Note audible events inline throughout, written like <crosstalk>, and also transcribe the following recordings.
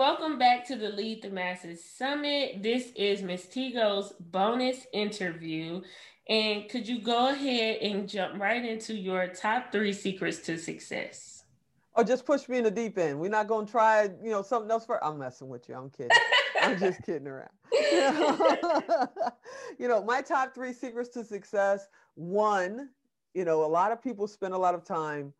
Welcome back to the Lead the Masses Summit. This is Miss TGo's bonus interview. And could you go ahead and jump right into your top three secrets to success? Or just push me in the deep end. We're not going to try, you know, something else for. I'm messing with you. I'm kidding. I'm just <laughs> kidding around. <laughs> you know, my top three secrets to success. One, you know, a lot of people spend a lot of time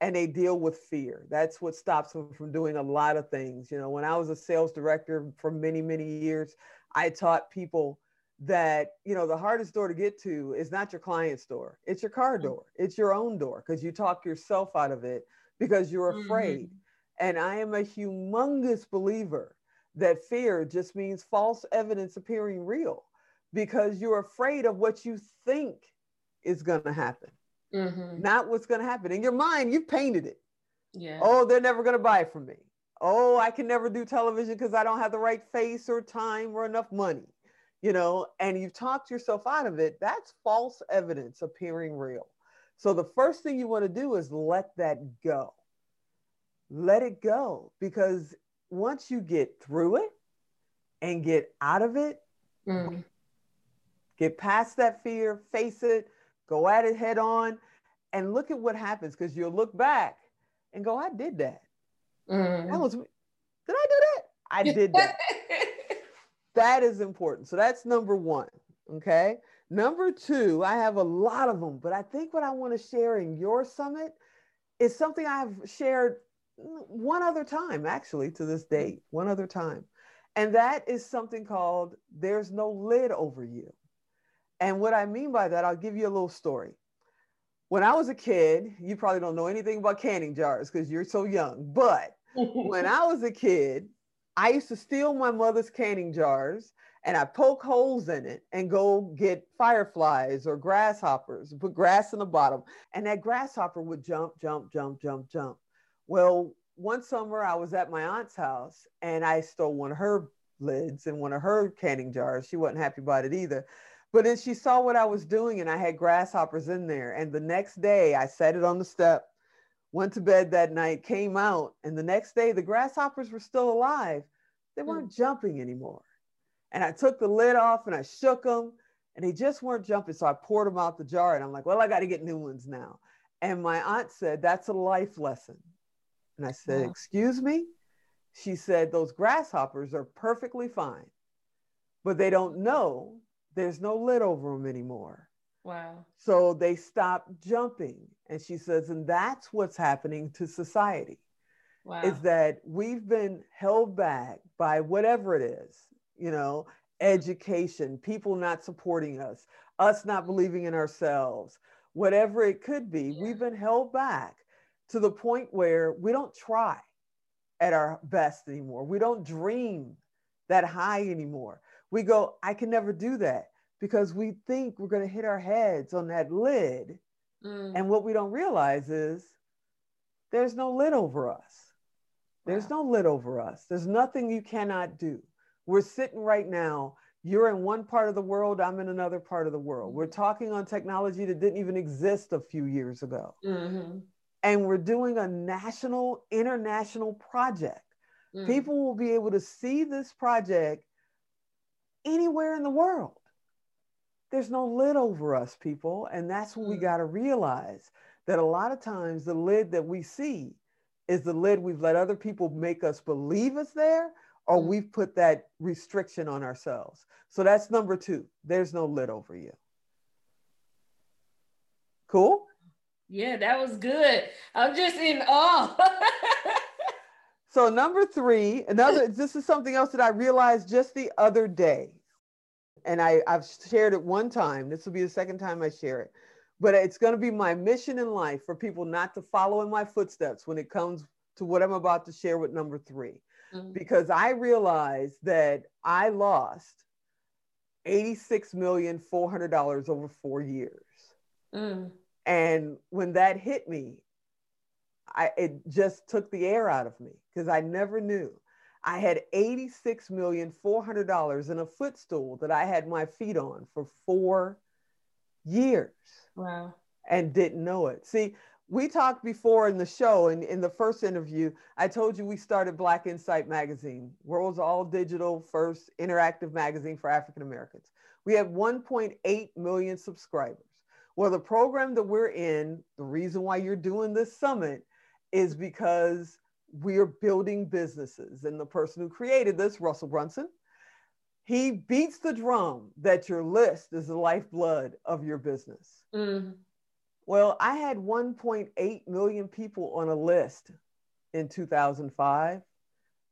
and they deal with fear. That's what stops them from doing a lot of things. You know, when I was a sales director for many, many years, I taught people that, you know, the hardest door to get to is not your client's door, it's your car door, it's your own door because you talk yourself out of it because you're mm-hmm. afraid. Mm-hmm. And I am a humongous believer that fear just means false evidence appearing real because you're afraid of what you think is going to happen mm-hmm. not what's going to happen. In your mind, you've painted it. Yeah. Oh, they're never going to buy from me. Oh, I can never do television because I don't have the right face or time or enough money, you know, and you've talked yourself out of it. That's false evidence appearing real. So the first thing you want to do is let that go. Let it go because once you get through it and get out of it, mm. get past that fear, face it, go at it head on and look at what happens because you'll look back and go, I did that. Mm. That was, did I do that? I did that. that is important. So that's number one. Okay. Number two, I have a lot of them, but I think what I want to share in your summit is something I've shared one other time, actually, to this date, one other time. And that is something called There's No Lid Over You. And what I mean by that, I'll give you a little story. When I was a kid, you probably don't know anything about canning jars because you're so young. But <laughs> when I was a kid, I used to steal my mother's canning jars and I poke holes in it and go get fireflies or grasshoppers, put grass in the bottom. And that grasshopper would jump, jump, jump, jump, jump. Well, one summer I was at my aunt's house and I stole one of her lids and one of her canning jars. She wasn't happy about it either. But then she saw what I was doing and I had grasshoppers in there. And the next day I set it on the step, went to bed that night, came out, and the next day the grasshoppers were still alive. They hmm. weren't mm. jumping anymore. And I took the lid off and I shook them and they just weren't jumping. So I poured them out the jar and I'm like, well, I got to get new ones now. And my aunt said, that's a life lesson. And I said, excuse me? She said, those grasshoppers are perfectly fine, but they don't know there's no lid over them anymore. Wow. So they stop jumping. And she says, and that's what's happening to society. Wow. Is that we've been held back by whatever it is, you know, education, people not supporting us, us not believing in ourselves, whatever it could be, yeah. we've been held back to the point where we don't try at our best anymore. We don't dream that high anymore we go, I can never do that because we think we're going to hit our heads on that lid. Mm. And what we don't realize is there's no lid over us. There's wow. no lid over us. There's nothing you cannot do. We're sitting right now. You're in one part of the world, I'm in another part of the world. We're talking on technology that didn't even exist a few years ago. Mm-hmm. And we're doing a national, international project. Mm. People will be able to see this project anywhere in the world. There's no lid over us, people. And that's what we mm. got to realize that a lot of times the lid that we see is the lid we've let other people make us believe is there, or mm. we've put that restriction on ourselves. So that's number two. There's no lid over you. Cool? Yeah, that was good. I'm just in awe. <laughs> so number three, another this is something else that I realized just the other day and I, I've shared it one time. This will be the second time I share it. But it's going to be my mission in life for people not to follow in my footsteps when it comes to what I'm about to share with number 3 mm-hmm. Because I realized that I lost $86,400 over four years. Mm. And when that hit me, I, it just took the air out of me because I never knew. I had $86,400 in a footstool that I had my feet on for four years. Wow. And didn't know it. See, we talked before in the show and in the first interview i told you we started black insight magazine world's all digital first interactive magazine for african americans we have 1.8 million subscribers well the program that we're in the reason why you're doing this summit is because we're building businesses and the person who created this russell brunson he beats the drum that your list is the lifeblood of your business mm well, I had 1.8 million people on a list in 2005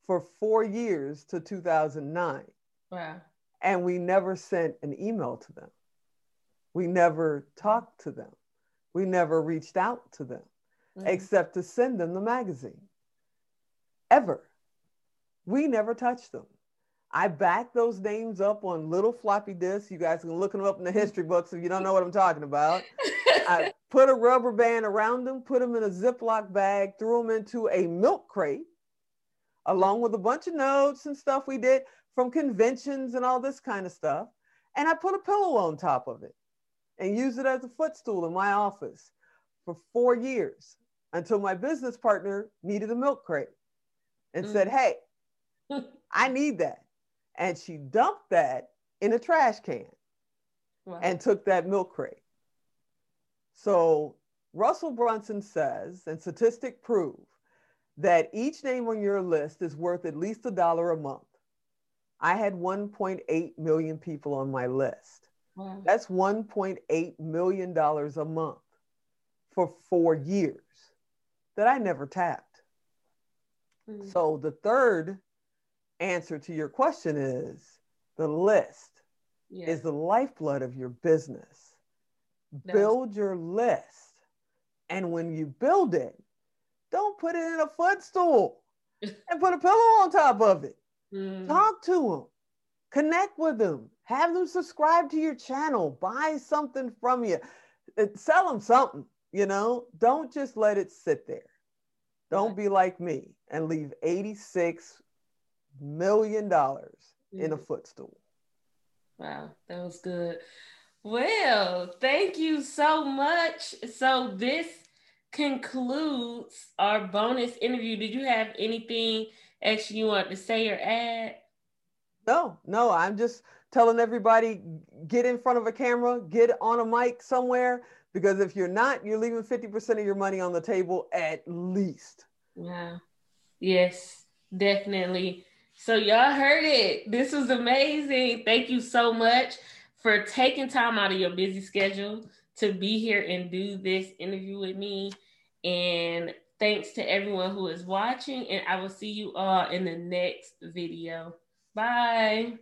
for four years to 2009. Wow. And we never sent an email to them. We never talked to them. We never reached out to them mm-hmm. except to send them the magazine. Ever. We never touched them. I backed those names up on little floppy disks. You guys can look them up in the history books if you don't know what I'm talking about. I <laughs> put a rubber band around them, put them in a Ziploc bag, threw them into a milk crate, along with a bunch of notes and stuff we did from conventions and all this kind of stuff. And I put a pillow on top of it and used it as a footstool in my office for four years until my business partner needed a milk crate and mm. said, Hey, <laughs> I need that. And she dumped that in a trash can wow. and took that milk crate. So Russell Brunson says, and statistic prove, that each name on your list is worth at least a dollar a month. I had 1.8 million people on my list. Wow. That's 1.8 million dollars a month for four years that I never tapped. Mm-hmm. So the third answer to your question is the list yeah. is the lifeblood of your business build your list. And when you build it, don't put it in a footstool <laughs> and put a pillow on top of it. Mm. Talk to them, connect with them, have them subscribe to your channel, buy something from you, sell them something, you know? Don't just let it sit there. Don't be like me and leave $86 million in a mm. footstool. Wow, that was good. Well, thank you so much. So this concludes our bonus interview. Did you have anything extra you want to say or add? No, no. I'm just telling everybody get in front of a camera, get on a mic somewhere, because if you're not, you're leaving 50% of your money on the table at least. Wow. Yes, definitely. So y'all heard it. This was amazing. Thank you so much for taking time out of your busy schedule to be here and do this interview with me. And thanks to everyone who is watching. And I will see you all in the next video. Bye.